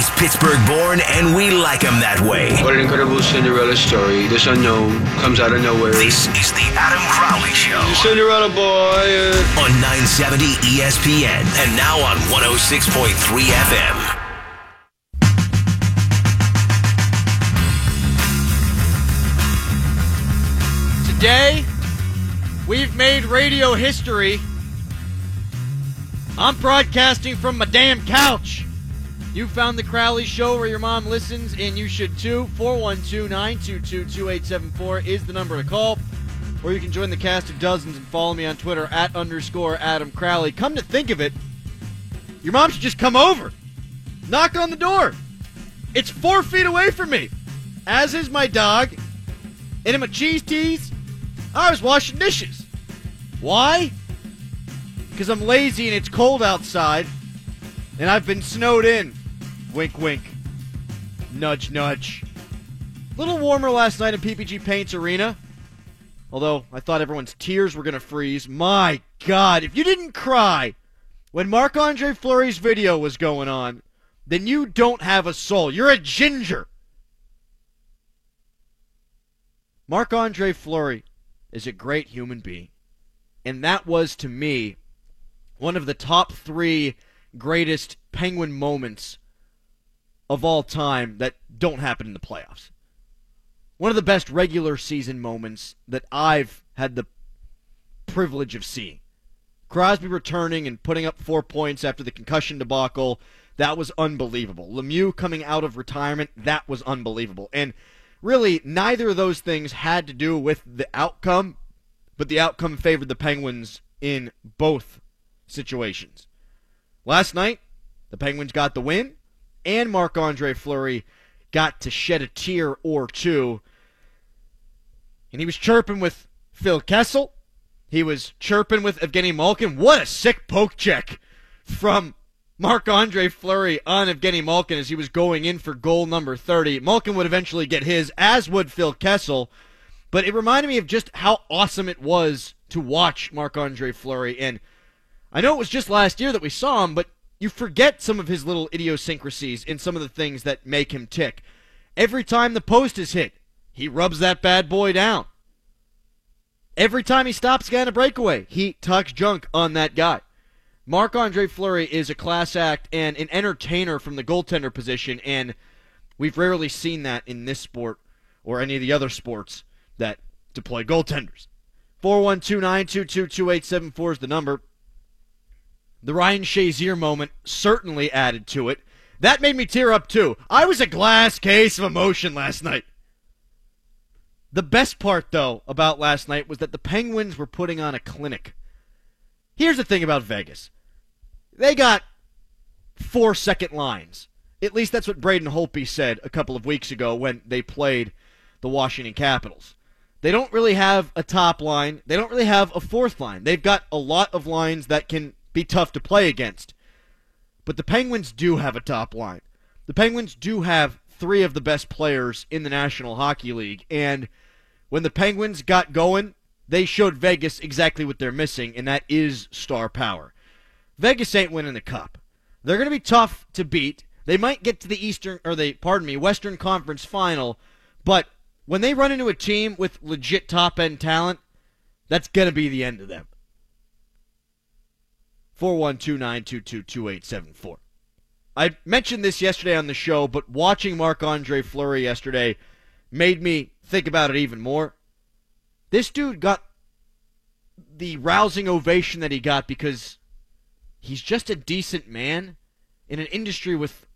He's Pittsburgh born, and we like him that way. What an incredible Cinderella story. This unknown comes out of nowhere. This is the Adam Crowley Show. Cinderella boy. uh, On 970 ESPN and now on 106.3 FM. Today, we've made radio history. I'm broadcasting from my damn couch. You found the Crowley Show where your mom listens, and you should too. 412 922 2874 is the number to call. Or you can join the cast of dozens and follow me on Twitter at underscore Adam Crowley. Come to think of it, your mom should just come over. Knock on the door. It's four feet away from me, as is my dog. And in my cheese teas, I was washing dishes. Why? Because I'm lazy and it's cold outside, and I've been snowed in. Wink, wink. Nudge, nudge. Little warmer last night in PPG Paints Arena. Although I thought everyone's tears were going to freeze. My God, if you didn't cry when Marc Andre Fleury's video was going on, then you don't have a soul. You're a ginger. Marc Andre Fleury is a great human being. And that was, to me, one of the top three greatest Penguin moments of all time that don't happen in the playoffs. One of the best regular season moments that I've had the privilege of seeing. Crosby returning and putting up four points after the concussion debacle. That was unbelievable. Lemieux coming out of retirement. That was unbelievable. And really, neither of those things had to do with the outcome, but the outcome favored the Penguins in both situations. Last night, the Penguins got the win, and Marc Andre Fleury got to shed a tear or two. And he was chirping with Phil Kessel. He was chirping with Evgeny Malkin. What a sick poke check from Marc Andre Fleury on Evgeny Malkin as he was going in for goal number 30. Malkin would eventually get his, as would Phil Kessel. But it reminded me of just how awesome it was to watch Marc Andre Fleury. And I know it was just last year that we saw him, but you forget some of his little idiosyncrasies in some of the things that make him tick. Every time the post is hit, he rubs that bad boy down. Every time he stops getting a breakaway, he tucks junk on that guy. Marc Andre Fleury is a class act and an entertainer from the goaltender position, and we've rarely seen that in this sport or any of the other sports that deploy goaltenders. 412 922 2874 is the number. The Ryan Shazier moment certainly added to it. That made me tear up too. I was a glass case of emotion last night. The best part, though, about last night was that the Penguins were putting on a clinic. Here's the thing about Vegas they got four second lines. At least that's what Braden Holtby said a couple of weeks ago when they played the Washington Capitals. They don't really have a top line. They don't really have a fourth line. They've got a lot of lines that can be tough to play against. But the Penguins do have a top line. The Penguins do have three of the best players in the National Hockey League. And when the Penguins got going, they showed Vegas exactly what they're missing, and that is star power. Vegas ain't winning the cup. They're going to be tough to beat. They might get to the Eastern or the pardon me, Western Conference final, but when they run into a team with legit top end talent, that's going to be the end of them. 412-922-2874. I mentioned this yesterday on the show, but watching Marc Andre Fleury yesterday made me think about it even more. This dude got the rousing ovation that he got because he's just a decent man in an industry with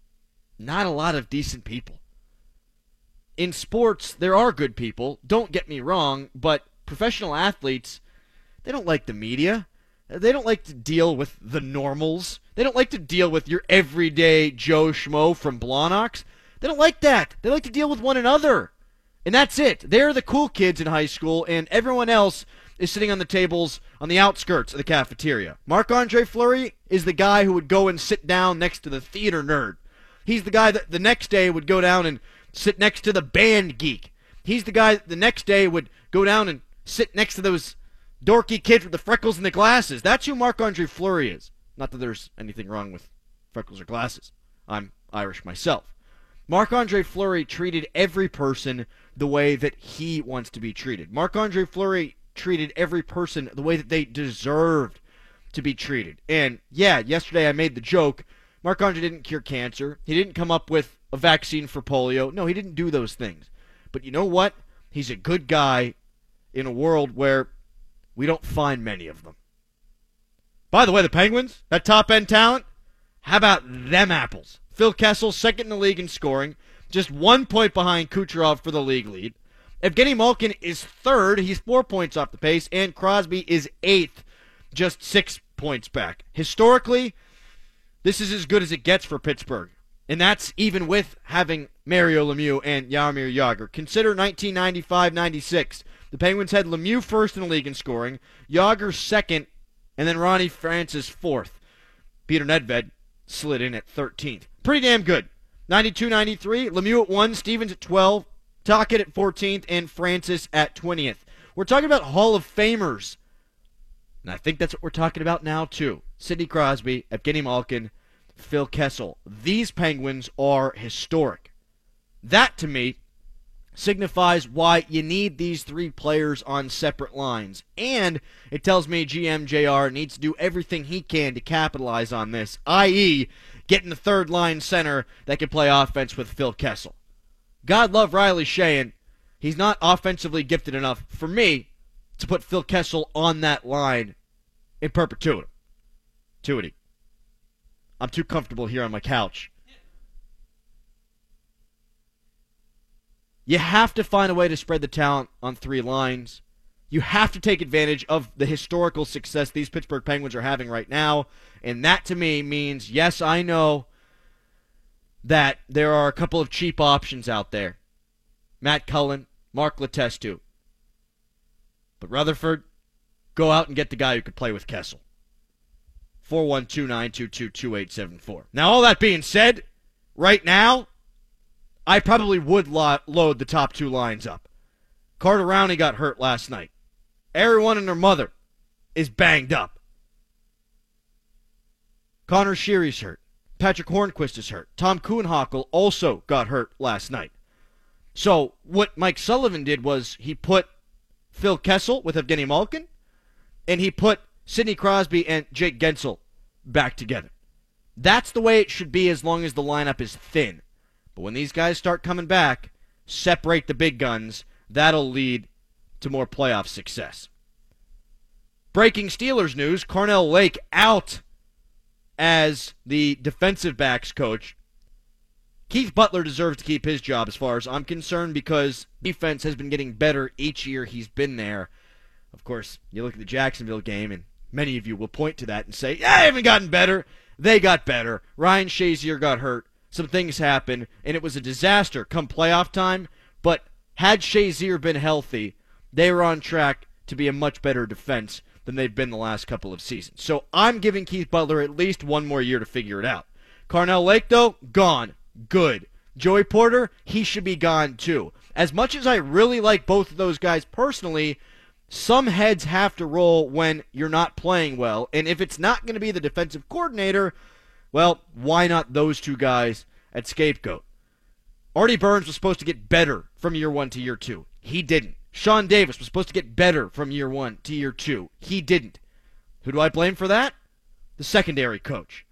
not a lot of decent people. In sports, there are good people, don't get me wrong, but professional athletes, they don't like the media. They don't like to deal with the normals. They don't like to deal with your everyday Joe Schmo from Blawnox. They don't like that. They like to deal with one another. And that's it. They're the cool kids in high school, and everyone else is sitting on the tables on the outskirts of the cafeteria. Marc Andre Fleury is the guy who would go and sit down next to the theater nerd. He's the guy that the next day would go down and sit next to the band geek. He's the guy that the next day would go down and sit next to those dorky kid with the freckles and the glasses. That's who Marc Andre Fleury is. Not that there's anything wrong with freckles or glasses. I'm Irish myself. Marc Andre Fleury treated every person the way that he wants to be treated. Marc Andre Fleury treated every person the way that they deserved to be treated. And yeah, yesterday I made the joke Marc Andre didn't cure cancer, he didn't come up with a vaccine for polio. No, he didn't do those things. But you know what? He's a good guy in a world where we don't find many of them. By the way, the Penguins, that top end talent, how about them apples? Phil Kessel, second in the league in scoring, just one point behind Kucherov for the league lead. Evgeny Malkin is third. He's four points off the pace, and Crosby is eighth, just six points back. Historically, this is as good as it gets for Pittsburgh. And that's even with having Mario Lemieux and Jaromir Jagr. Consider 1995 96. The Penguins had Lemieux first in the league in scoring, Jagr second, and then Ronnie Francis fourth. Peter Nedved slid in at 13th. Pretty damn good. 92 93, Lemieux at 1, Stevens at 12, Tocchet at 14th, and Francis at 20th. We're talking about Hall of Famers. And I think that's what we're talking about now, too. Sidney Crosby, Evgeny Malkin, Phil Kessel. These Penguins are historic. That, to me, signifies why you need these three players on separate lines. And it tells me GM JR needs to do everything he can to capitalize on this, i.e., getting the third line center that can play offense with Phil Kessel. God love Riley Sheahan. He's not offensively gifted enough for me to put Phil Kessel on that line in perpetuity. I'm too comfortable here on my couch. You have to find a way to spread the talent on three lines. You have to take advantage of the historical success these Pittsburgh Penguins are having right now. And that to me means yes, I know that there are a couple of cheap options out there Matt Cullen, Mark Letestu. But Rutherford, go out and get the guy who could play with Kessel. 412 Now, all that being said, right now, I probably would lo- load the top two lines up. Carter Rowney got hurt last night. Everyone and their mother is banged up. Connor Sheary's hurt. Patrick Hornqvist is hurt. Tom Kuhnhackl also got hurt last night. So what Mike Sullivan did was he put Phil Kessel with Evgeny Malkin, and he put Sidney Crosby and Jake Guentzel back together. That's the way it should be as long as the lineup is thin. But when these guys start coming back, separate the big guns. That'll lead to more playoff success. Breaking Steelers news Carnell Lake out as the defensive backs coach. Keith Butler deserves to keep his job as far as I'm concerned because defense has been getting better each year he's been there. Of course, you look at the Jacksonville game, and many of you will point to that and say, yeah, they haven't gotten better. They got better. Ryan Shazier got hurt some things happen, and it was a disaster come playoff time. But had Shazier been healthy, they were on track to be a much better defense than they've been the last couple of seasons. So I'm giving Keith Butler at least one more year to figure it out. Carnell Lake, though, gone. Good. Joey Porter, he should be gone too. As much as I really like both of those guys personally, some heads have to roll when you're not playing well. And if it's not going to be the defensive coordinator, well, why not those two guys at scapegoat? Artie Burns was supposed to get better from year one to year two. He didn't. Sean Davis was supposed to get better from year one to year two. He didn't. Who do I blame for that? The secondary coach.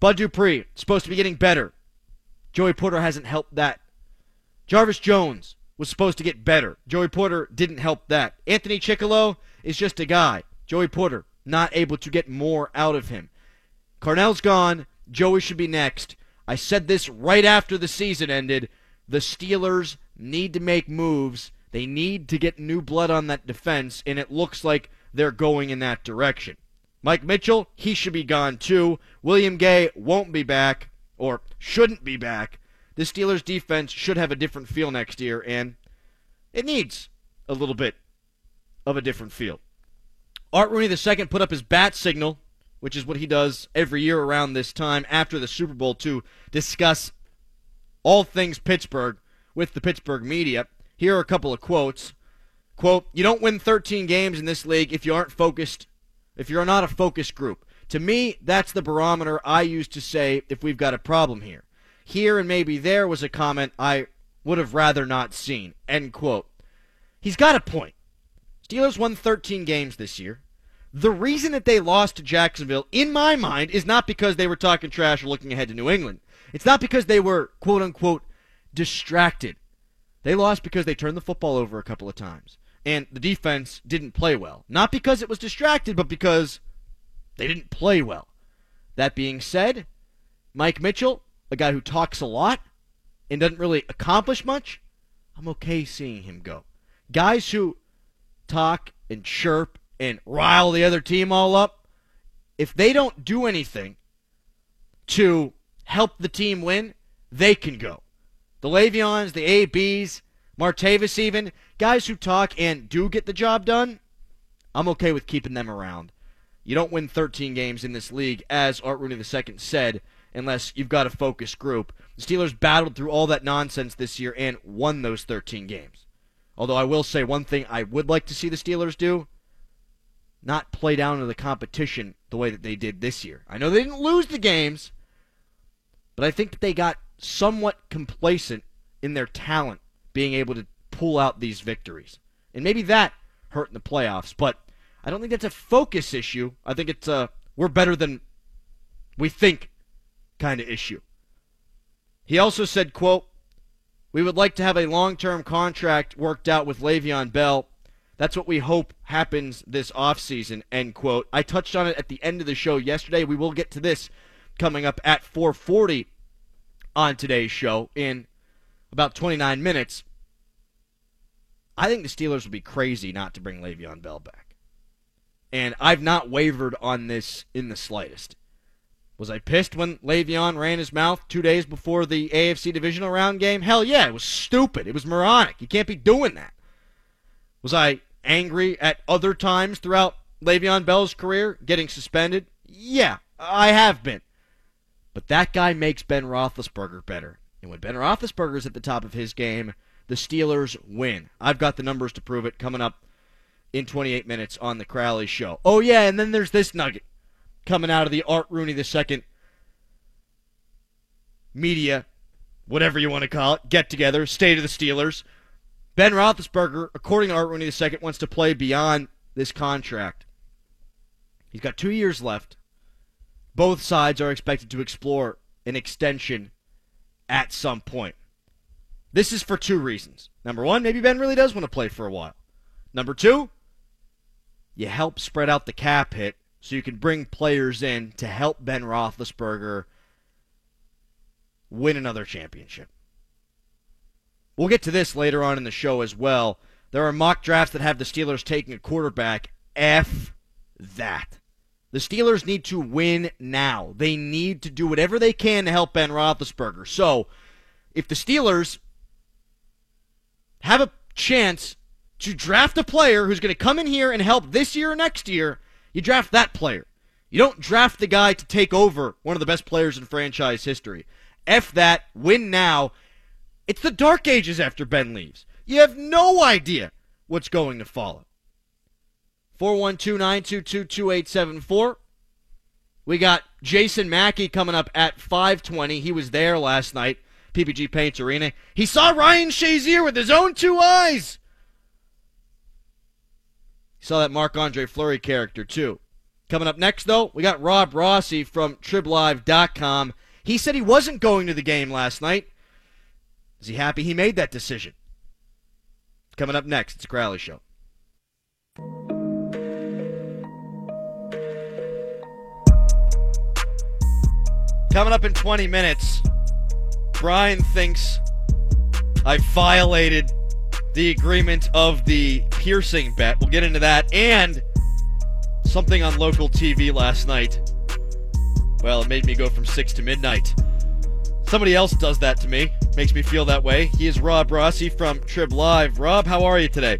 Bud Dupree, supposed to be getting better. Joey Porter hasn't helped that. Jarvis Jones was supposed to get better. Joey Porter didn't help that. Anthony Chickillo is just a guy. Joey Porter not able to get more out of him. Carnell's gone. Joey should be next. I said this right after the season ended. The Steelers need to make moves. They need to get new blood on that defense, and it looks like they're going in that direction. Mike Mitchell, he should be gone too. William Gay won't be back, or shouldn't be back. The Steelers' defense should have a different feel next year, and it needs a little bit of a different feel. Art Rooney II put up his bat signal which is what he does every year around this time after the Super Bowl to discuss all things Pittsburgh with the Pittsburgh media. Here are a couple of quotes. Quote, you don't win 13 games in this league if you aren't focused, if you're not a focused group. To me, that's the barometer I use to say if we've got a problem here. Here and maybe there was a comment I would have rather not seen. End quote. He's got a point. Steelers won 13 games this year. The reason that they lost to Jacksonville, in my mind, is not because they were talking trash or looking ahead to New England. It's not because they were, quote unquote, distracted. They lost because they turned the football over a couple of times. And the defense didn't play well. Not because it was distracted, but because they didn't play well. That being said, Mike Mitchell, a guy who talks a lot and doesn't really accomplish much, I'm okay seeing him go. Guys who talk and chirp and rile the other team all up, if they don't do anything to help the team win, they can go. The Le'Veons, the ABs, Martavis even, guys who talk and do get the job done, I'm okay with keeping them around. You don't win 13 games in this league, as Art Rooney II said, unless you've got a focused group. The Steelers battled through all that nonsense this year and won those 13 games. Although I will say one thing I would like to see the Steelers do not play down to the competition the way that they did this year. I know they didn't lose the games, but I think that they got somewhat complacent in their talent being able to pull out these victories. And maybe that hurt in the playoffs, but I don't think that's a focus issue. I think it's a we're better than we think kind of issue. He also said, quote, we would like to have a long-term contract worked out with Le'Veon Bell. That's what we hope happens this offseason, end quote. I touched on it at the end of the show yesterday. We will get to this coming up at 440 on today's show in about 29 minutes. I think the Steelers would be crazy not to bring Le'Veon Bell back. And I've not wavered on this in the slightest. Was I pissed when Le'Veon ran his mouth two days before the AFC divisional round game? Hell yeah, it was stupid. It was moronic. You can't be doing that. Was I angry at other times throughout Le'Veon Bell's career, getting suspended? Yeah, I have been. But that guy makes Ben Roethlisberger better. And when Ben Roethlisberger's at the top of his game, the Steelers win. I've got the numbers to prove it coming up in 28 minutes on the Crowley Show. Oh, yeah, and then there's this nugget coming out of the Art Rooney II media, whatever you want to call it, get together, state of the Steelers. Ben Roethlisberger, according to Art Rooney II, wants to play beyond this contract. He's got two years left. Both sides are expected to explore an extension at some point. This is for two reasons. Number one, maybe Ben really does want to play for a while. Number two, you help spread out the cap hit so you can bring players in to help Ben Roethlisberger win another championship. We'll get to this later on in the show as well. There are mock drafts that have the Steelers taking a quarterback. F that. The Steelers need to win now. They need to do whatever they can to help Ben Roethlisberger. So, if the Steelers have a chance to draft a player who's going to come in here and help this year or next year, you draft that player. You don't draft the guy to take over one of the best players in franchise history. F that, win now. It's the dark ages after Ben leaves. You have no idea what's going to follow. 412 922 2874. We got Jason Mackey coming up at 520. He was there last night, PPG Paints Arena. He saw Ryan Shazier with his own two eyes. He saw that Marc Andre Fleury character, too. Coming up next, though, we got Rob Rossi from TribLive.com. He said he wasn't going to the game last night. Is he happy he made that decision? Coming up next, it's Crowley Show. Coming up in 20 minutes, Brian thinks I violated the agreement of the piercing bet. We'll get into that and something on local TV last night. Well, it made me go from 6 to midnight. Somebody else does that to me. Makes me feel that way. He is Rob Rossi from Trib Live. Rob, how are you today?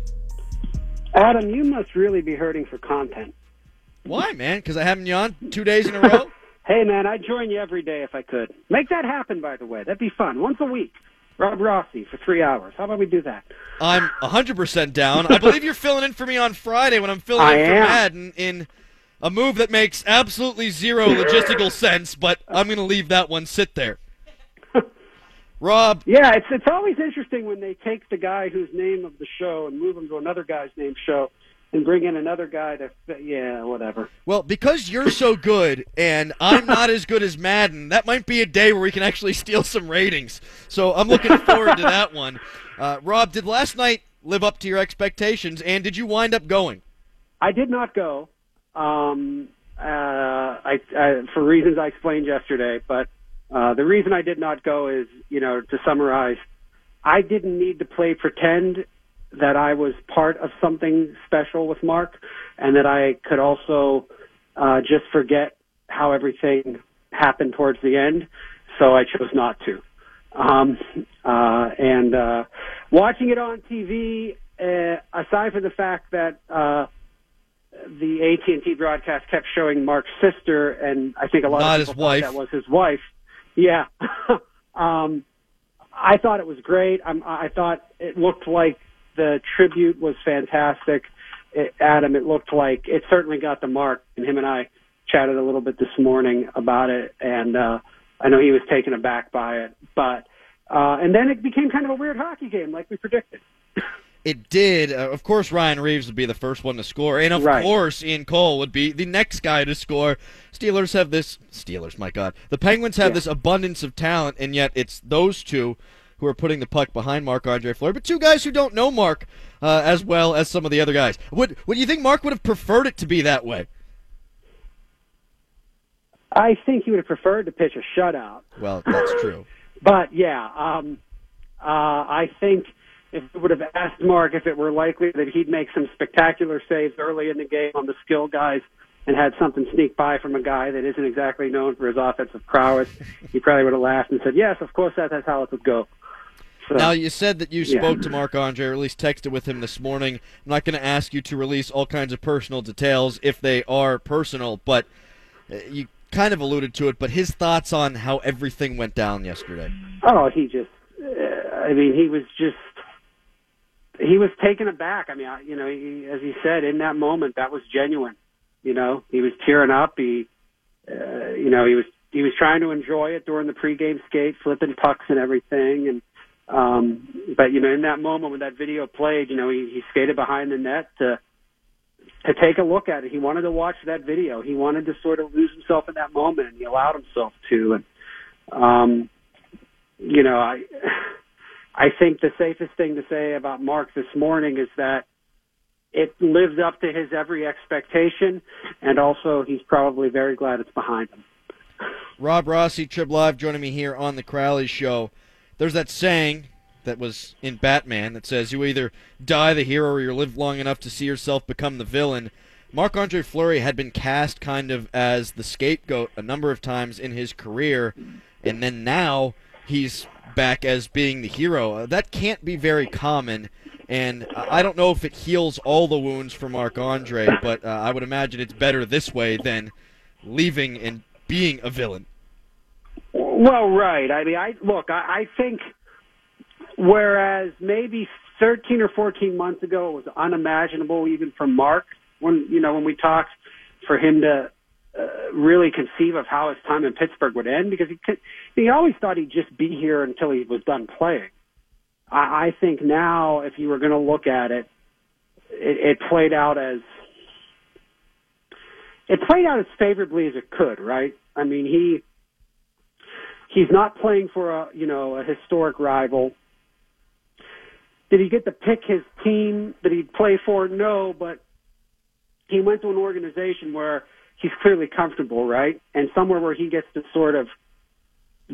Adam, you must really be hurting for content. Why, man? Because I haven't you on two days in a row? Hey, man, I'd join you every day if I could. Make that happen, by the way. That'd be fun. Once a week. Rob Rossi for three hours. How about we do that? I'm 100% down. I believe you're filling in for me on Friday when I'm filling I in for am. Madden in a move that makes absolutely zero logistical sense, but I'm going to leave that one sit there. Rob, Yeah, it's it's always interesting when they take the guy whose name of the show and move him to another guy's name show and bring in another guy to yeah, whatever. well, because you're so good and I'm not as good as Madden, that might be a day where we can actually steal some ratings. So I'm looking forward to that one. Uh, Rob, did last night live up to your expectations, and did you wind up going? I did not go, um, uh, I, I for reasons I explained yesterday. But uh, the reason I did not go is, you know, to summarize, I didn't need to play pretend that I was part of something special with Mark, and that I could also uh, just forget how everything happened towards the end. So I chose not to. Um, uh, and uh, watching it on TV, uh, aside from the fact that uh, the AT&T broadcast kept showing Mark's sister, and I think a lot Not of his people thought wife. that was his wife. Yeah, um, I thought it was great. I'm, I thought it looked like the tribute was fantastic. It, Adam, it looked like it certainly got the mark, and him and I chatted a little bit this morning about it, and uh, I know he was taken aback by it, but uh, and then it became kind of a weird hockey game, like we predicted. It did. Uh, of course, Ryan Reaves would be the first one to score, and of Right. course, Ian Cole would be the next guy to score. Steelers have this. Steelers, my God, the Penguins have Yeah. this abundance of talent, and yet it's those two who are putting the puck behind Marc Andre Fleury, but two guys who don't know Mark uh, as well as some of the other guys. Would Would you think Mark would have preferred it to be that way? I think he would have preferred to pitch a shutout. Well, that's true. But yeah, um, uh, I think if we would have asked Mark if it were likely that he'd make some spectacular saves early in the game on the skill guys and had something sneak by from a guy that isn't exactly known for his offensive prowess, he probably would have laughed and said, "Yes, of course that, that's how it would go." So, Now, you said that you Yeah. spoke to Marc Andre, or at least texted with him this morning. I'm not going to ask you to release all kinds of personal details if they are personal, but uh, you kind of alluded to it. But his thoughts on how everything went down yesterday. Oh, he just, uh, I mean, he was just, he was taken aback. I mean, I, you know, he, as he said, in that moment, that was genuine. You know, he was tearing up. He, uh, you know, he was, he was trying to enjoy it during the pregame skate, flipping pucks and everything. And, um, but you know, in that moment when that video played, you know, he, he skated behind the net to, to take a look at it. He wanted to watch that video. He wanted to sort of lose himself in that moment, and he allowed himself to. And, um, you know, I I think the safest thing to say about Mark this morning is that it lives up to his every expectation, and also he's probably very glad it's behind him. Rob Rossi, Trib Live, joining me here on the Crowley Show. There's that saying that was in Batman that says you either die the hero or you live long enough to see yourself become the villain. Marc Andre Fleury had been cast kind of as the scapegoat a number of times in his career, and then now he's back as being the hero. Uh, that can't be very common, and I don't know if it heals all the wounds for Marc Andre, but uh, I would imagine it's better this way than leaving and being a villain. Well, right. I mean, I look. I, I think whereas maybe 13 or 14 months ago it was unimaginable even for Mark when you know when we talked for him to uh, really conceive of how his time in Pittsburgh would end because he could, he always thought he'd just be here until he was done playing. I, I think now if you were going to look at it, it, it played out as it played out as favorably as it could, right? I mean, he he's not playing for a you know a historic rival. Did he get to pick his team that he'd play for? No, but he went to an organization where he's clearly comfortable, right? And somewhere where he gets to sort of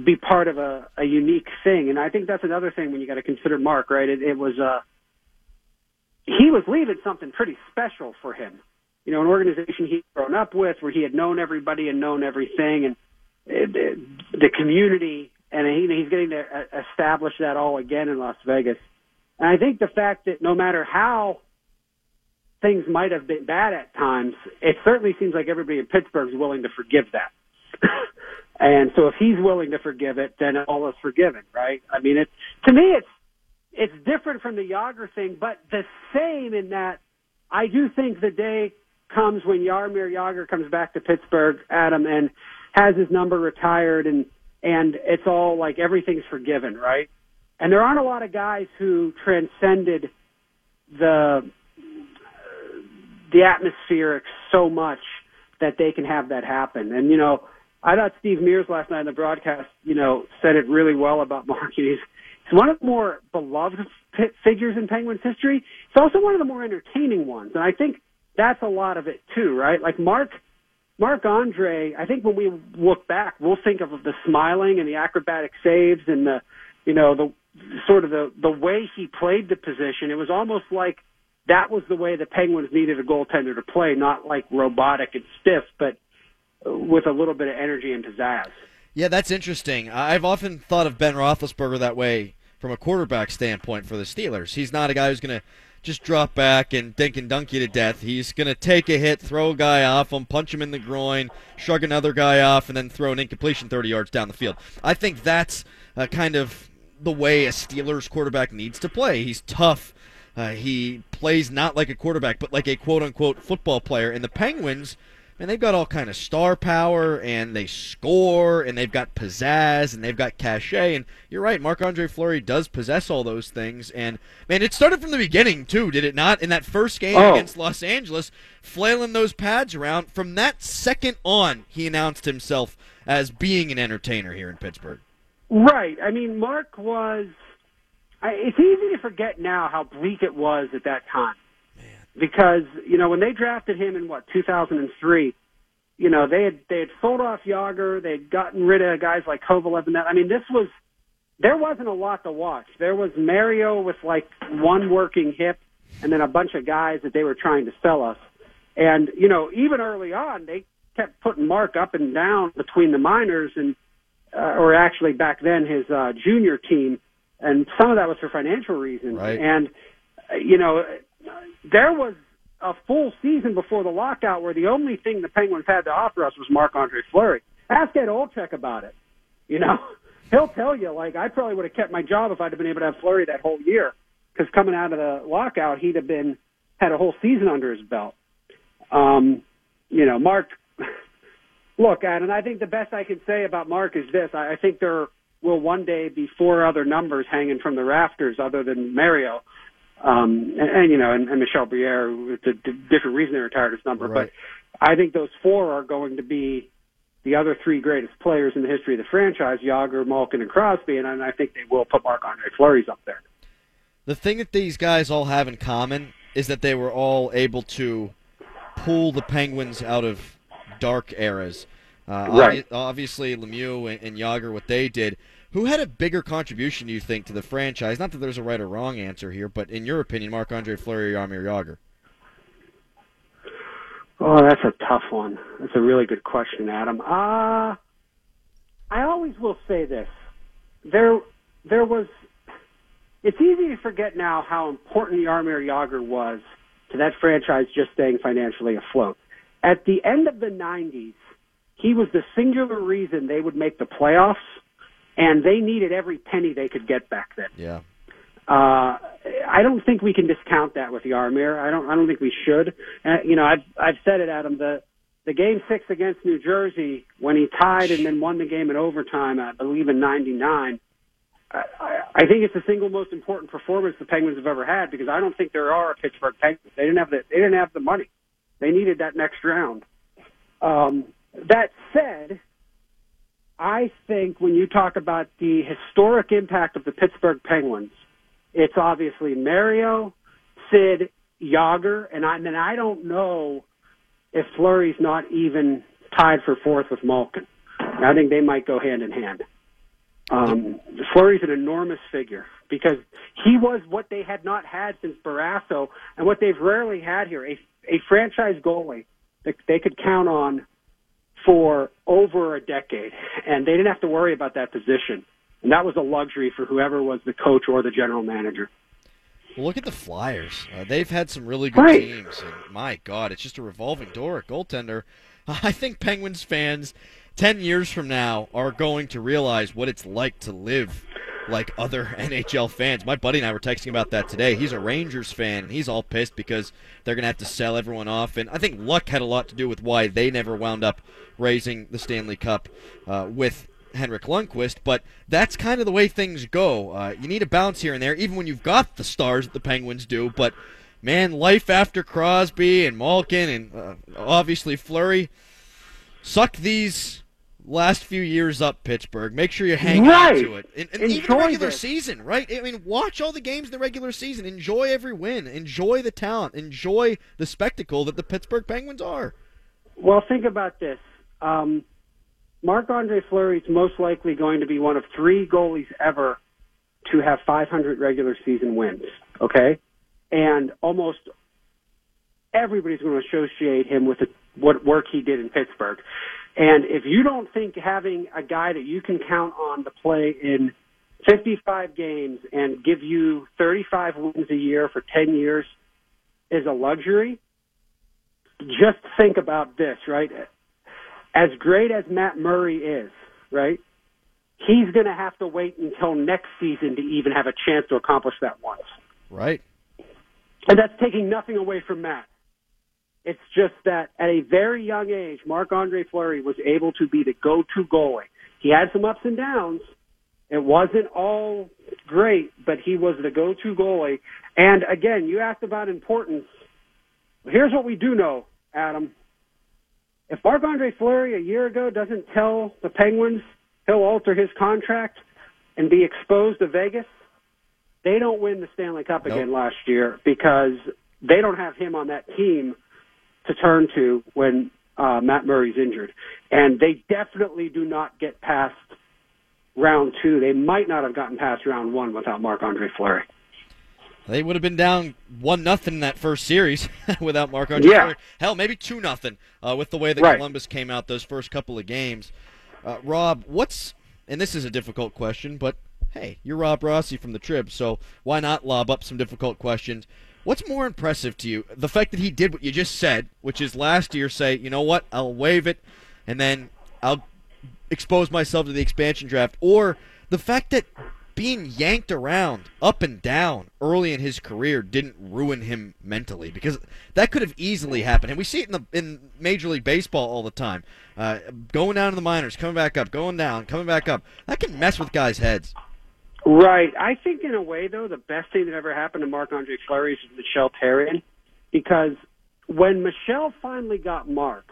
be part of a, a unique thing. And I think that's another thing when you got to consider Mark, right? It, it was uh he was leaving something pretty special for him. You know, an organization he'd grown up with, where he had known everybody and known everything, and it, the community, and he, he's getting to establish that all again in Las Vegas. And I think the fact that no matter how things might have been bad at times, it certainly seems like everybody in Pittsburgh is willing to forgive that. and so if he's willing to forgive it, then all is forgiven, right? I mean, it to me, it's it's different from the Jagr thing, but the same in that I do think the day comes when Jaromir Jagr comes back to Pittsburgh, Adam, and has his number retired, and and it's all like everything's forgiven, right? And there aren't a lot of guys who transcended the the atmospheric so much that they can have that happen. And you know, I thought Steve Mears last night in the broadcast, you know, said it really well about Mark. He's he's one of the more beloved figures in Penguins history. He's also one of the more entertaining ones, and I think that's a lot of it too, right? Like Mark. Mark Andre, I think when we look back, we'll think of the smiling and the acrobatic saves and the, you know, the sort of the the way he played the position. It was almost like that was the way the Penguins needed a goaltender to play, not like robotic and stiff, but with a little bit of energy and pizzazz. Yeah, that's interesting. I've often thought of Ben Roethlisberger that way from a quarterback standpoint for the Steelers. He's not a guy who's going to just drop back and dink and dunk you to death. He's going to take a hit, throw a guy off him, punch him in the groin, shrug another guy off, and then throw an incompletion 30 yards down the field. I think that's uh, kind of the way a Steelers quarterback needs to play. He's tough. Uh, he plays not like a quarterback, but like a quote unquote football player. And the Penguins and they've got all kind of star power and they score and they've got pizzazz and they've got cachet. And you're right Marc Andre Fleury does possess all those things. And man it started from the beginning too did it not? In that first game oh. against Los Angeles flailing those pads around. From that second on he announced himself as being an entertainer here in Pittsburgh. Right. I mean Mark was I, it's easy to forget now how bleak it was at that time because you know when they drafted him in what 2003, you know they had they had sold off Jagr, they'd gotten rid of guys like Kovalev and that. I mean, this was there wasn't a lot to watch. There was Mario with like one working hip, and then a bunch of guys that they were trying to sell us. And you know, even early on, they kept putting Mark up and down between the minors and, uh, or actually back then his uh, junior team, and some of that was for financial reasons. Right. And you know, there was a full season before the lockout where the only thing the Penguins had to offer us was Marc Andre Fleury. Ask Ed Olczyk about it. You know, he'll tell you like I probably would have kept my job if I'd have been able to have Fleury that whole year because coming out of the lockout, he'd have been had a whole season under his belt. Um, you know, Mark. Look, and I think the best I can say about Mark is this: I, I think there will one day be four other numbers hanging from the rafters other than Mario. Um, and, and you know, and, and Michel Briere, it's a d- different reason they retired his number, right. but I think those four are going to be the other three greatest players in the history of the franchise: Jagr, Malkin, and Crosby, and I think they will put Marc Andre Fleury's up there. The thing that these guys all have in common is that they were all able to pull the Penguins out of dark eras. Uh, right. Obviously, Lemieux and, and Jagr, what they did. Who had a bigger contribution, you think, to the franchise? Not that there's a right or wrong answer here, but in your opinion, Marc Andre Fleury or Jaromir Jagr? Oh, that's a tough one. That's a really good question, Adam. Uh, I always will say this. There, there was. It's easy to forget now how important Jaromir Jagr was to that franchise just staying financially afloat. At the end of the 90s, he was the singular reason they would make the playoffs and they needed every penny they could get back then. Yeah. Uh, I don't think we can discount that with Jaromir. I don't. I don't think we should. Uh, you know, I've I've said it, Adam. The the game six against New Jersey when he tied and then won the game in overtime, I believe in '99. I, I think it's the single most important performance the Penguins have ever had because I don't think there are a Pittsburgh Penguins. They didn't have the they didn't have the money. They needed that next round. Um, that said, I think when you talk about the historic impact of the Pittsburgh Penguins, it's obviously Mario, Sid, Jagr, and I, and I don't know if Fleury's not even tied for fourth with Malkin. I think they might go hand in hand. Um, Fleury's an enormous figure because he was what they had not had since Barrasso and what they've rarely had here, a, a franchise goalie that they could count on for over a decade, and they didn't have to worry about that position. And that was a luxury for whoever was the coach or the general manager. Well, look at the Flyers. Uh, they've had some really good right. teams. And my God, it's just a revolving door at goaltender. I think Penguins fans, 10 years from now, are going to realize what it's like to live like other NHL fans. My buddy and I were texting about that today. He's a Rangers fan, and he's all pissed because they're going to have to sell everyone off. And I think luck had a lot to do with why they never wound up raising the Stanley Cup uh, with Henrik Lundqvist. But that's kind of the way things go. Uh, you need a bounce here and there, even when you've got the stars that the Penguins do. But man, life after Crosby and Malkin and uh, obviously Fleury, suck these last few years up, Pittsburgh. Make sure you hang right. on to it. And, and even the regular season, right? I mean, watch all the games in the regular season. Enjoy every win. Enjoy the talent. Enjoy the spectacle that the Pittsburgh Penguins are. Well, think about this. Um, Marc Andre Fleury is most likely going to be one of three goalies ever to have 500 regular season wins. Okay, and almost everybody's going to associate him with the, what work he did in Pittsburgh. And if you don't think having a guy that you can count on to play in 55 games and give you 35 wins a year for 10 years is a luxury, just think about this, right? As great as Matt Murray is, right? He's going to have to wait until next season to even have a chance to accomplish that once. Right. And that's taking nothing away from Matt. It's just that at a very young age, Marc Andre Fleury was able to be the go to goalie. He had some ups and downs. It wasn't all great, but he was the go to goalie. And again, you asked about importance. Here's what we do know, Adam. If Marc Andre Fleury a year ago doesn't tell the Penguins he'll alter his contract and be exposed to Vegas, they don't win the Stanley Cup again nope. last year because they don't have him on that team to turn to when uh, Matt Murray's injured. And they definitely do not get past round two. They might not have gotten past round one without Marc Andre Fleury. They would have been down one nothing in that first series without Marc Andre yeah. Fleury. Hell, maybe two nothing uh, with the way that right. Columbus came out those first couple of games. Uh, Rob, what's and this is a difficult question, but hey, you're Rob Rossi from the Trib, so why not lob up some difficult questions? What's more impressive to you? The fact that he did what you just said, which is last year say, you know what, I'll waive it, and then I'll expose myself to the expansion draft, or the fact that being yanked around up and down early in his career didn't ruin him mentally because that could have easily happened. And we see it in the in major league baseball all the time. Uh, going down to the minors coming back up going down coming back up. That can mess with guys heads Right. I think in a way though, the best thing that ever happened to Marc Andre Fleury is Michel Therrien because when Michel finally got Mark,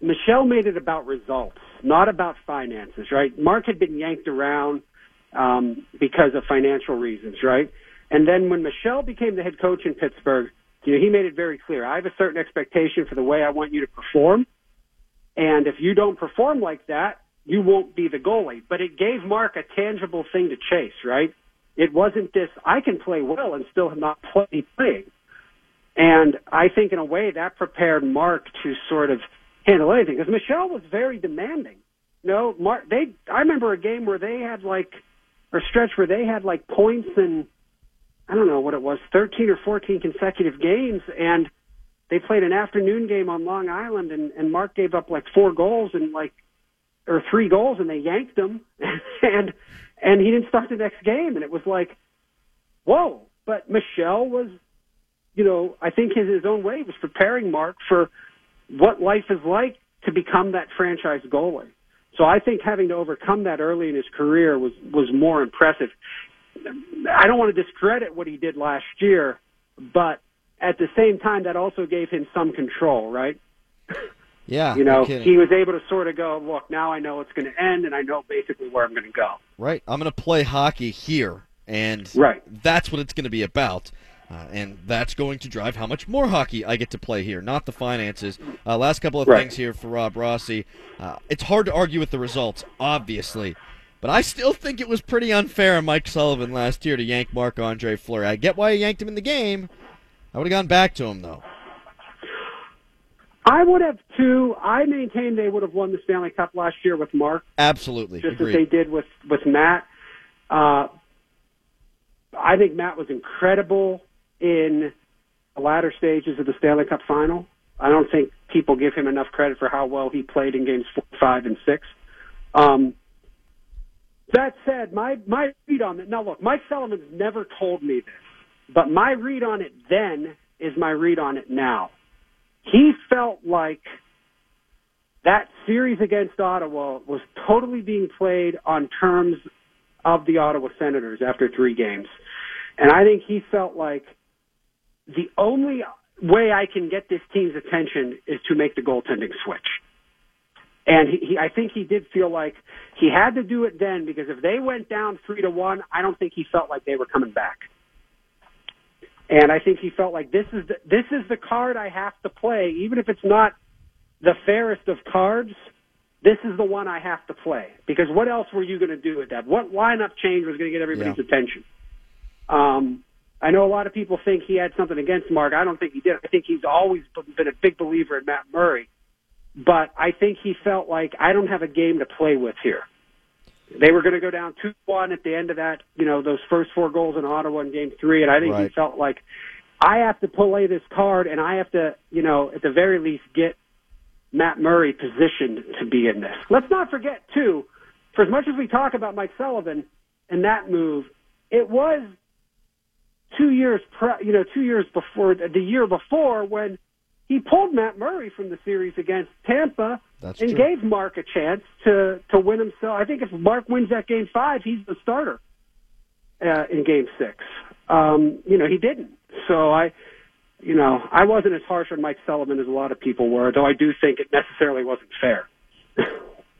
Michel made it about results, not about finances, right? Mark had been yanked around um, because of financial reasons, right? And then when Michelle became the head coach in Pittsburgh, you know, he made it very clear. I have a certain expectation for the way I want you to perform. And if you don't perform like that, you won't be the goalie. But it gave Mark a tangible thing to chase, right? It wasn't this, I can play well and still have not play playing. And I think in a way that prepared Mark to sort of handle anything because Michel was very demanding. You no, know, Mark, they, I remember a game where they had like, or stretch where they had like points in, I don't know what it was, 13 or 14 consecutive games and they played an afternoon game on Long Island and, and Mark gave up like four goals and like or three goals and they yanked him and and he didn't start the next game and it was like whoa. But Michel was you know I think in his own way was preparing Mark for what life is like to become that franchise goalie. So I think having to overcome that early in his career was was more impressive. I don't want to discredit what he did last year but at the same time that also gave him some control right Yeah. You know, he was able to sort of go, look, now I know it's going to end and I know basically where I'm going to go. Right. I'm going to play hockey here. And right. that's what it's going to be about. Uh, and that's going to drive how much more hockey I get to play here, not the finances. Uh, last couple of right. things here for Rob Rossi. Uh, it's hard to argue with the results, obviously. But I still think it was pretty unfair on Mike Sullivan last year to yank Marc Andre Fleury. I get why he yanked him in the game. I would have gone back to him, though. I would have too. I maintain they would have won the Stanley Cup last year with Mark. Absolutely, just Agreed. as they did with with Matt. Uh, I think Matt was incredible in the latter stages of the Stanley Cup final. I don't think people give him enough credit for how well he played in games four, five, and six. Um, That said, my my read on it. Now, look, Mike Sullivan's never told me this, but my read on it then is my read on it now. He felt like that series against Ottawa was totally being played on terms of the Ottawa Senators after three games. And I think he felt like the only way I can get this team's attention is to make the goaltending switch. And he, he, I think he did feel like he had to do it then because if they went down three to one, I don't think he felt like they were coming back. And I think he felt like this is the, this is the card I have to play, even if it's not the fairest of cards. This is the one I have to play because what else were you going to do with that? What lineup change was going to get everybody's Yeah. attention? Um, I know a lot of people think he had something against Marc. I don't think he did. I think he's always been a big believer in Matt Murray, but I think he felt like I don't have a game to play with here. They were going to go down two one at the end of that, you know, those first four goals in Ottawa in Game Three, and I think he felt like I have to play this card, and I have to, you know, at the very least get Matt Murray positioned to be in this. Let's not forget too, for as much as we talk about Mike Sullivan and that move, it was two years, pre- you know, two years before the year before when he pulled Matt Murray from the series against Tampa That's and true. gave Marc a chance to to win himself. I think if Marc wins that game five, he's the starter uh, in game six. Um, you know, he didn't. So I, you know, I wasn't as harsh on Mike Sullivan as a lot of people were, though I do think it necessarily wasn't fair.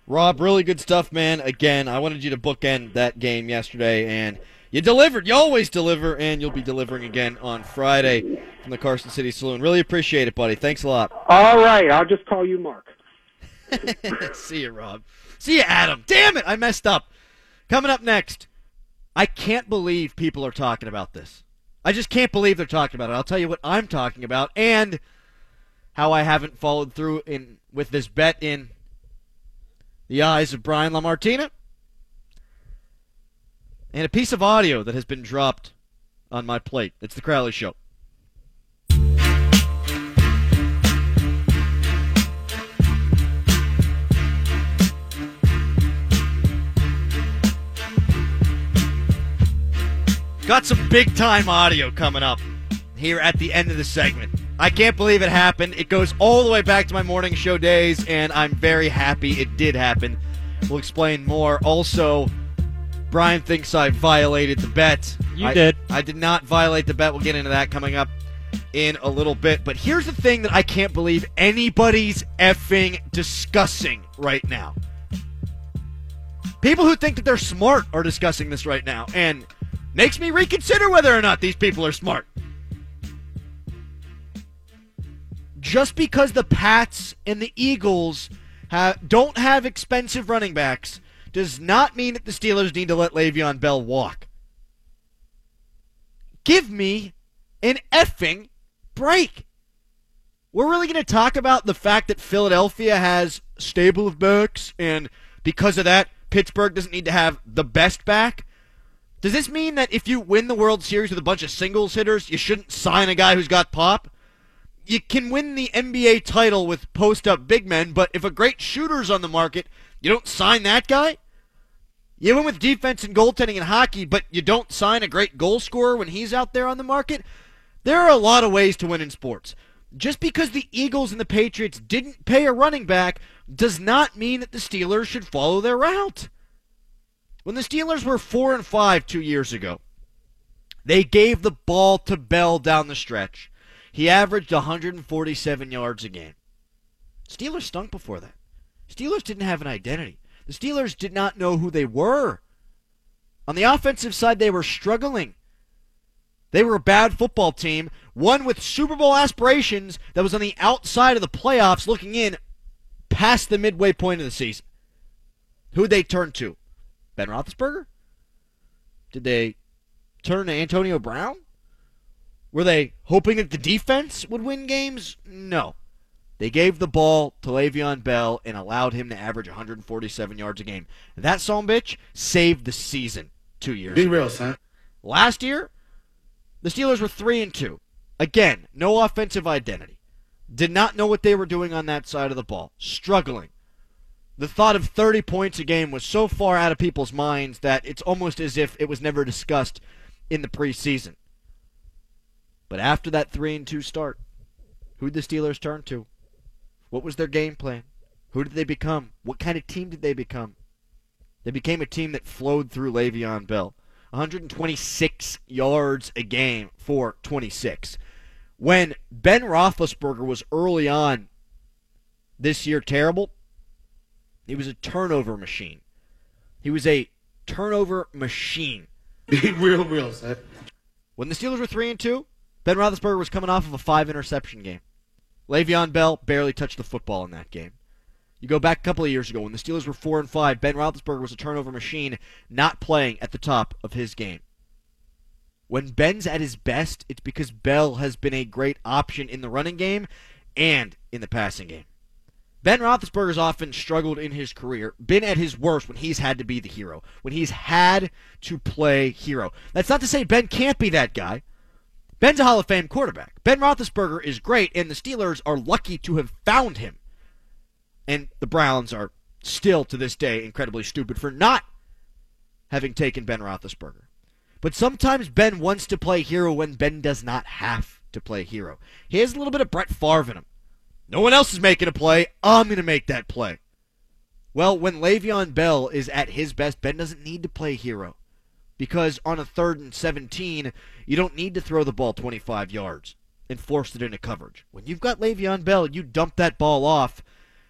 Rob, really good stuff, man. Again, I wanted you to bookend that game yesterday, and you delivered. You always deliver, and you'll be delivering again on Friday from the Carson City Saloon. Really appreciate it, buddy. Thanks a lot. All right, I'll just call you Mark. See you, Rob. See you, Adam. Damn it, I messed up. Coming up next, I can't believe people are talking about this. I just can't believe they're talking about it. I'll tell you what I'm talking about and how I haven't followed through in with this bet in the eyes of Brian Lamartina. And a piece of audio that has been dropped on my plate. It's the Crowley Show. Got some big time audio coming up here at the end of the segment. I can't believe it happened. It goes all the way back to my morning show days, and I'm very happy it did happen. We'll explain more. Also, Brian thinks I violated the bet. You I- did. I did not violate the bet. We'll get into that coming up in a little bit. But here's the thing that I can't believe anybody's effing discussing right now. People who think that they're smart are discussing this right now, and makes me reconsider whether or not these people are smart. Just because the Pats and the Eagles ha don't have expensive running backs does not mean that the Steelers need to let Le'Veon Bell walk. Give me an effing break. We're really going to talk about the fact that Philadelphia has stable of backs, and because of that, Pittsburgh doesn't need to have the best back. Does this mean that if you win the World Series with a bunch of singles hitters, you shouldn't sign a guy who's got pop? You can win the NBA title with post up big men, but if a great shooter's on the market, you don't sign that guy? You win with defense and goaltending in hockey, but you don't sign a great goal scorer when he's out there on the market? There are a lot of ways to win in sports. Just because the Eagles and the Patriots didn't pay a running back does not mean that the Steelers should follow their route. When the Steelers were 4 and 5 2 years ago, they gave the ball to Bell down the stretch. He averaged 147 yards a game. Steelers stunk before that. Steelers didn't have an identity. The Steelers did not know who they were. On the offensive side, they were struggling. They were a bad football team, one with Super Bowl aspirations that was on the outside of the playoffs looking in past the midway point of the season. Who'd they turn to? Ben Roethlisberger? Did they turn to Antonio Brown? Were they hoping that the defense would win games? No. They gave the ball to Le'Veon Bell and allowed him to average 147 yards a game. That son bitch saved the season two years Be ago. real, son. Last year, the Steelers were three and two. Again, no offensive identity. Did not know what they were doing on that side of the ball. Struggling. The thought of 30 points a game was so far out of people's minds that it's almost as if it was never discussed in the preseason. But after that 3 and 2 start, who did the Steelers turn to? What was their game plan? Who did they become? What kind of team did they become? They became a team that flowed through Le'Veon Bell. 126 yards a game for 26. When Ben Roethlisberger was early on this year terrible, he was a turnover machine. He was a turnover machine. real, real, Seth. When the Steelers were three and two, Ben Roethlisberger was coming off of a five interception game. Le'Veon Bell barely touched the football in that game. You go back a couple of years ago when the Steelers were four and five. Ben Roethlisberger was a turnover machine, not playing at the top of his game. When Ben's at his best, it's because Bell has been a great option in the running game and in the passing game. Ben Roethlisberger's often struggled in his career, been at his worst when he's had to be the hero, when he's had to play hero. That's not to say Ben can't be that guy. Ben's a Hall of Fame quarterback. Ben Roethlisberger is great, and the Steelers are lucky to have found him. And the Browns are still, to this day, incredibly stupid for not having taken Ben Roethlisberger. But sometimes Ben wants to play hero when Ben does not have to play hero. He has a little bit of Brett Favre in him. No one else is making a play. I'm going to make that play. Well, when Le'Veon Bell is at his best, Ben doesn't need to play hero. Because on a third and 17, you don't need to throw the ball 25 yards and force it into coverage. When you've got Le'Veon Bell, you dump that ball off,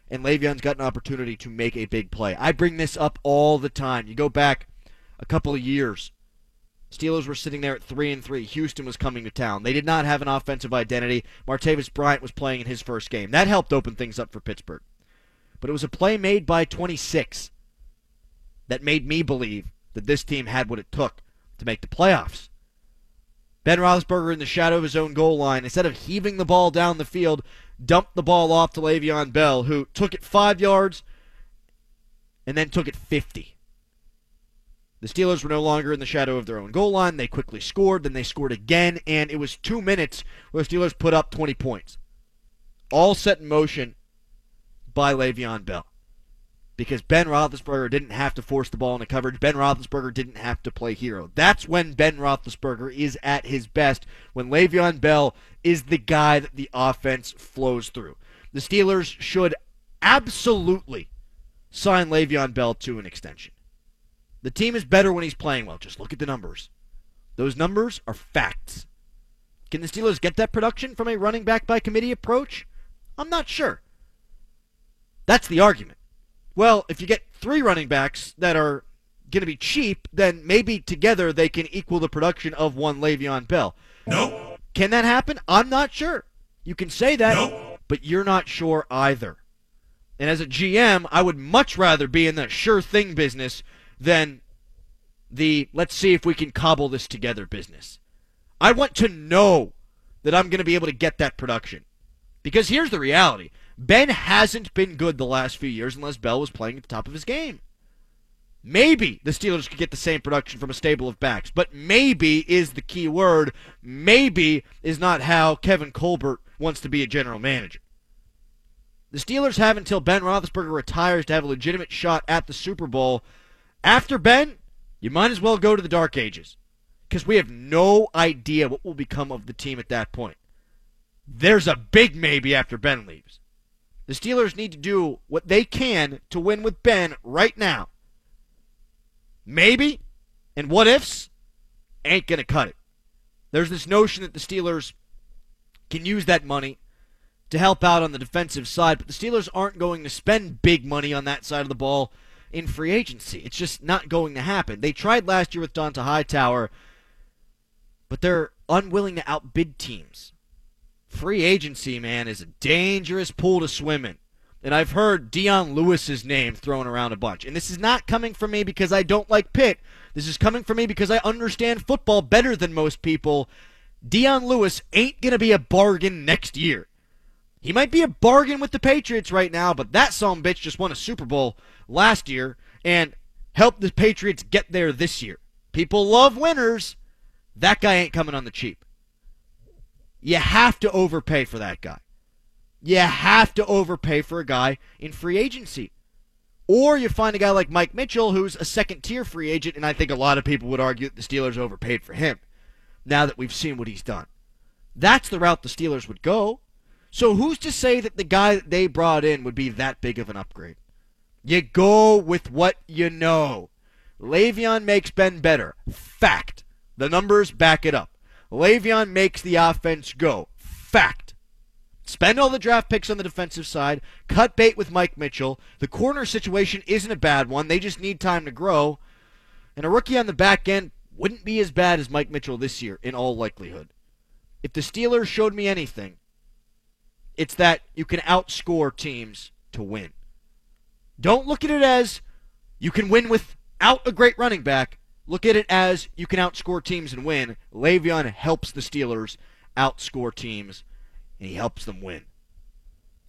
and Le'Veon's got an opportunity to make a big play. I bring this up all the time. You go back a couple of years. Steelers were sitting there at three and three. Houston was coming to town. They did not have an offensive identity. Martavis Bryant was playing in his first game. That helped open things up for Pittsburgh. But it was a play made by 26 that made me believe that this team had what it took to make the playoffs. Ben Roethlisberger in the shadow of his own goal line, instead of heaving the ball down the field, dumped the ball off to Le'Veon Bell, who took it five yards and then took it 50. The Steelers were no longer in the shadow of their own goal line. They quickly scored, then they scored again, and it was two minutes where the Steelers put up 20 points. All set in motion by Le'Veon Bell. Because Ben Roethlisberger didn't have to force the ball into coverage. Ben Roethlisberger didn't have to play hero. That's when Ben Roethlisberger is at his best, when Le'Veon Bell is the guy that the offense flows through. The Steelers should absolutely sign Le'Veon Bell to an extension. The team is better when he's playing well. Just look at the numbers. Those numbers are facts. Can the Steelers get that production from a running back by committee approach? I'm not sure. That's the argument. Well, if you get three running backs that are going to be cheap, then maybe together they can equal the production of one Le'Veon Bell. Nope. Can that happen? I'm not sure. You can say that, Nope. but you're not sure either. And as a GM, I would much rather be in the sure thing business than the let's see if we can cobble this together business. I want to know that I'm going to be able to get that production. Because here's the reality Ben hasn't been good the last few years unless Bell was playing at the top of his game. Maybe the Steelers could get the same production from a stable of backs, but maybe is the key word. Maybe is not how Kevin Colbert wants to be a general manager. The Steelers have until Ben Roethlisberger retires to have a legitimate shot at the Super Bowl. After Ben, you might as well go to the Dark Ages because we have no idea what will become of the team at that point. There's a big maybe after Ben leaves. The Steelers need to do what they can to win with Ben right now. Maybe and what ifs ain't going to cut it. There's this notion that the Steelers can use that money to help out on the defensive side, but the Steelers aren't going to spend big money on that side of the ball in free agency. It's just not going to happen. They tried last year with Dont'a Hightower, but they're unwilling to outbid teams. Free agency, man, is a dangerous pool to swim in. And I've heard Dion Lewis's name thrown around a bunch. And this is not coming from me because I don't like Pitt. This is coming from me because I understand football better than most people. Dion Lewis ain't going to be a bargain next year. He might be a bargain with the Patriots right now, but that some bitch just won a Super Bowl last year and helped the Patriots get there this year. People love winners. That guy ain't coming on the cheap. You have to overpay for that guy. You have to overpay for a guy in free agency. Or you find a guy like Mike Mitchell, who's a second tier free agent, and I think a lot of people would argue that the Steelers overpaid for him now that we've seen what he's done. That's the route the Steelers would go. So who's to say that the guy that they brought in would be that big of an upgrade? You go with what you know. Le'Veon makes Ben better. Fact. The numbers back it up. Le'Veon makes the offense go. Fact. Spend all the draft picks on the defensive side. Cut bait with Mike Mitchell. The corner situation isn't a bad one. They just need time to grow. And a rookie on the back end wouldn't be as bad as Mike Mitchell this year, in all likelihood. If the Steelers showed me anything, it's that you can outscore teams to win. Don't look at it as you can win without a great running back. Look at it as you can outscore teams and win. Le'Veon helps the Steelers outscore teams, and he helps them win.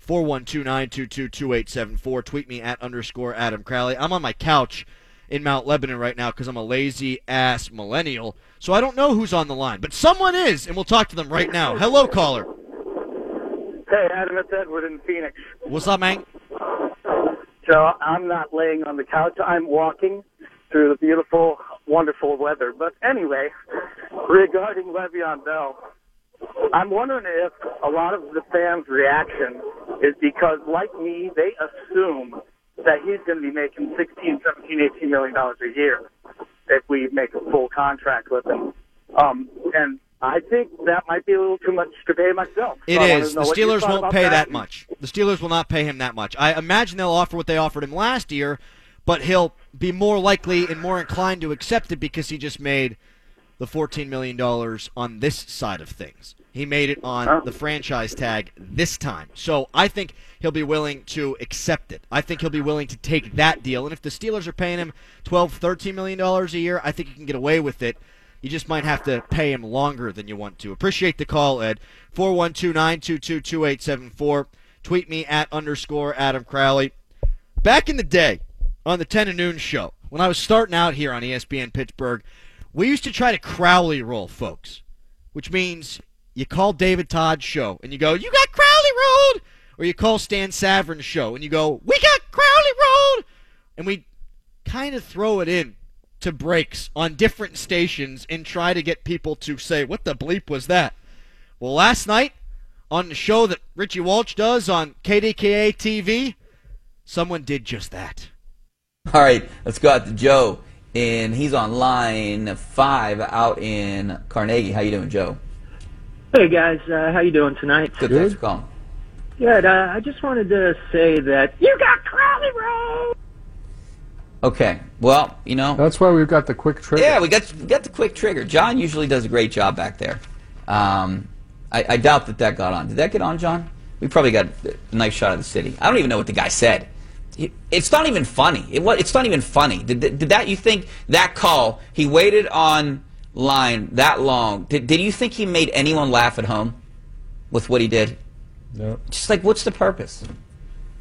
412-922-2874. Tweet me at underscore Adam Crowley. I'm on my couch in Mount Lebanon right now because I'm a lazy ass millennial, so I don't know who's on the line, but someone is, and we'll talk to them right now. Hello, caller. Hey, Adam, it's Edward in Phoenix. What's up, man? So I'm not laying on the couch. I'm walking through the beautiful, wonderful weather. But anyway, regarding Le'Veon Bell, I'm wondering if a lot of the fans' reaction is because, like me, they assume that he's going to be making 16, 17, 18 million dollars a year if we make a full contract with him. Um, and I think that might be a little too much to pay myself. It So is. The Steelers won't pay that and- much. The Steelers will not pay him that much. I imagine they'll offer what they offered him last year, but he'll be more likely and more inclined to accept it because he just made the $14 million on this side of things. He made it on Oh. the franchise tag this time. So I think he'll be willing to accept it. I think he'll be willing to take that deal. And if the Steelers are paying him $12, $13 million a year, I think he can get away with it. You just might have to pay him longer than you want to. Appreciate the call, Ed. 412-922-2874. Tweet me at underscore Adam Crowley. Back in the day on the 10 to noon show, when I was starting out here on ESPN Pittsburgh, we used to try to Crowley roll, folks, which means you call David Todd's show and you go, you got Crowley rolled! Or you call Stan Savran's show and you go, we got Crowley rolled! And we kind of throw it in to breaks on different stations and try to get people to say, what the bleep was that? Well, last night on the show that Richie Walsh does on KDKA TV, someone did just that. All right, let's go out to Joe, and he's on line five out in Carnegie. How you doing, Joe? Hey guys, uh, how you doing tonight? Good, thanks for calling. Good. Uh, I just wanted to say that you got Crowley rolled. Okay, well, you know, That's why we've got the quick trigger. yeah, we got we got the quick trigger. John usually does a great job back there. Um, I, I doubt that that got on. Did that get on, John? We probably got a nice shot of the city. I don't even know what the guy said. It's not even funny. It, wa- it's not even funny. Did, did did that? You think that call? He waited on line that long. Did, did you think he made anyone laugh at home with what he did? No. Just like, what's the purpose?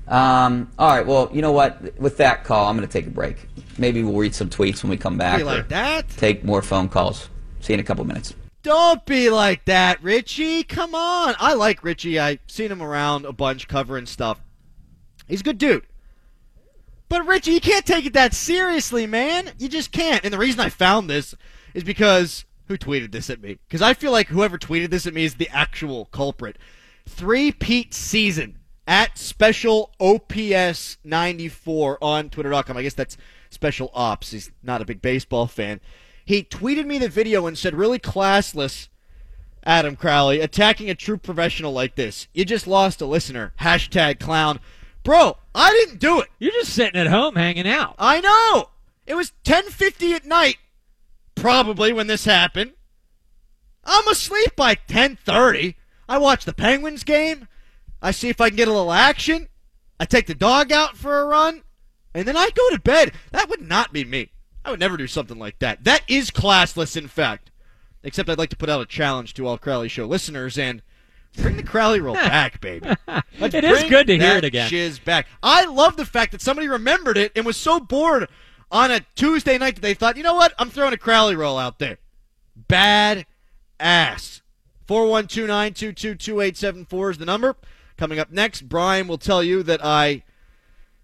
Um, all right. Well, you know what? With that call, I'm going to take a break. Maybe we'll read some tweets when we come back. Be like that? Take more phone calls. See you in a couple minutes. Don't be like that, Richie. Come on. I like Richie. I've seen him around a bunch covering stuff. He's a good dude. But Richie, you can't take it that seriously, man. You just can't. And the reason I found this is because who tweeted this at me? Because I feel like whoever tweeted this at me is the actual culprit. Three Pete season at special OPS 94 on Twitter.com. I guess that's special ops. He's not a big baseball fan. He tweeted me the video and said, really classless, Adam Crowley, attacking a true professional like this. You just lost a listener. Hashtag clown. Bro, I didn't do it. You're just sitting at home hanging out. I know. It was 10:50 at night probably when this happened. I'm asleep by 10:30. I watch the Penguins game. I see if I can get a little action. I take the dog out for a run, and then I go to bed. That would not be me. I would never do something like that. That is classless in fact. Except I'd like to put out a challenge to all Crowley show listeners and bring the Crowley roll back, baby. Let's It is good to hear it again. Shiz back. I love the fact that somebody remembered it and was so bored on a Tuesday night that they thought, you know what? I'm throwing a Crowley roll out there. Bad ass. 412-922-2874 is the number. Coming up next, Brian will tell you that I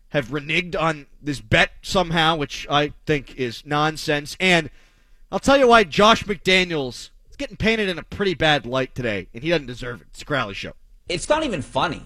have reneged on this bet somehow, which I think is nonsense. And I'll tell you why Josh McDaniels is getting painted in a pretty bad light today, and he doesn't deserve it. It's a Crowley show. It's not even funny.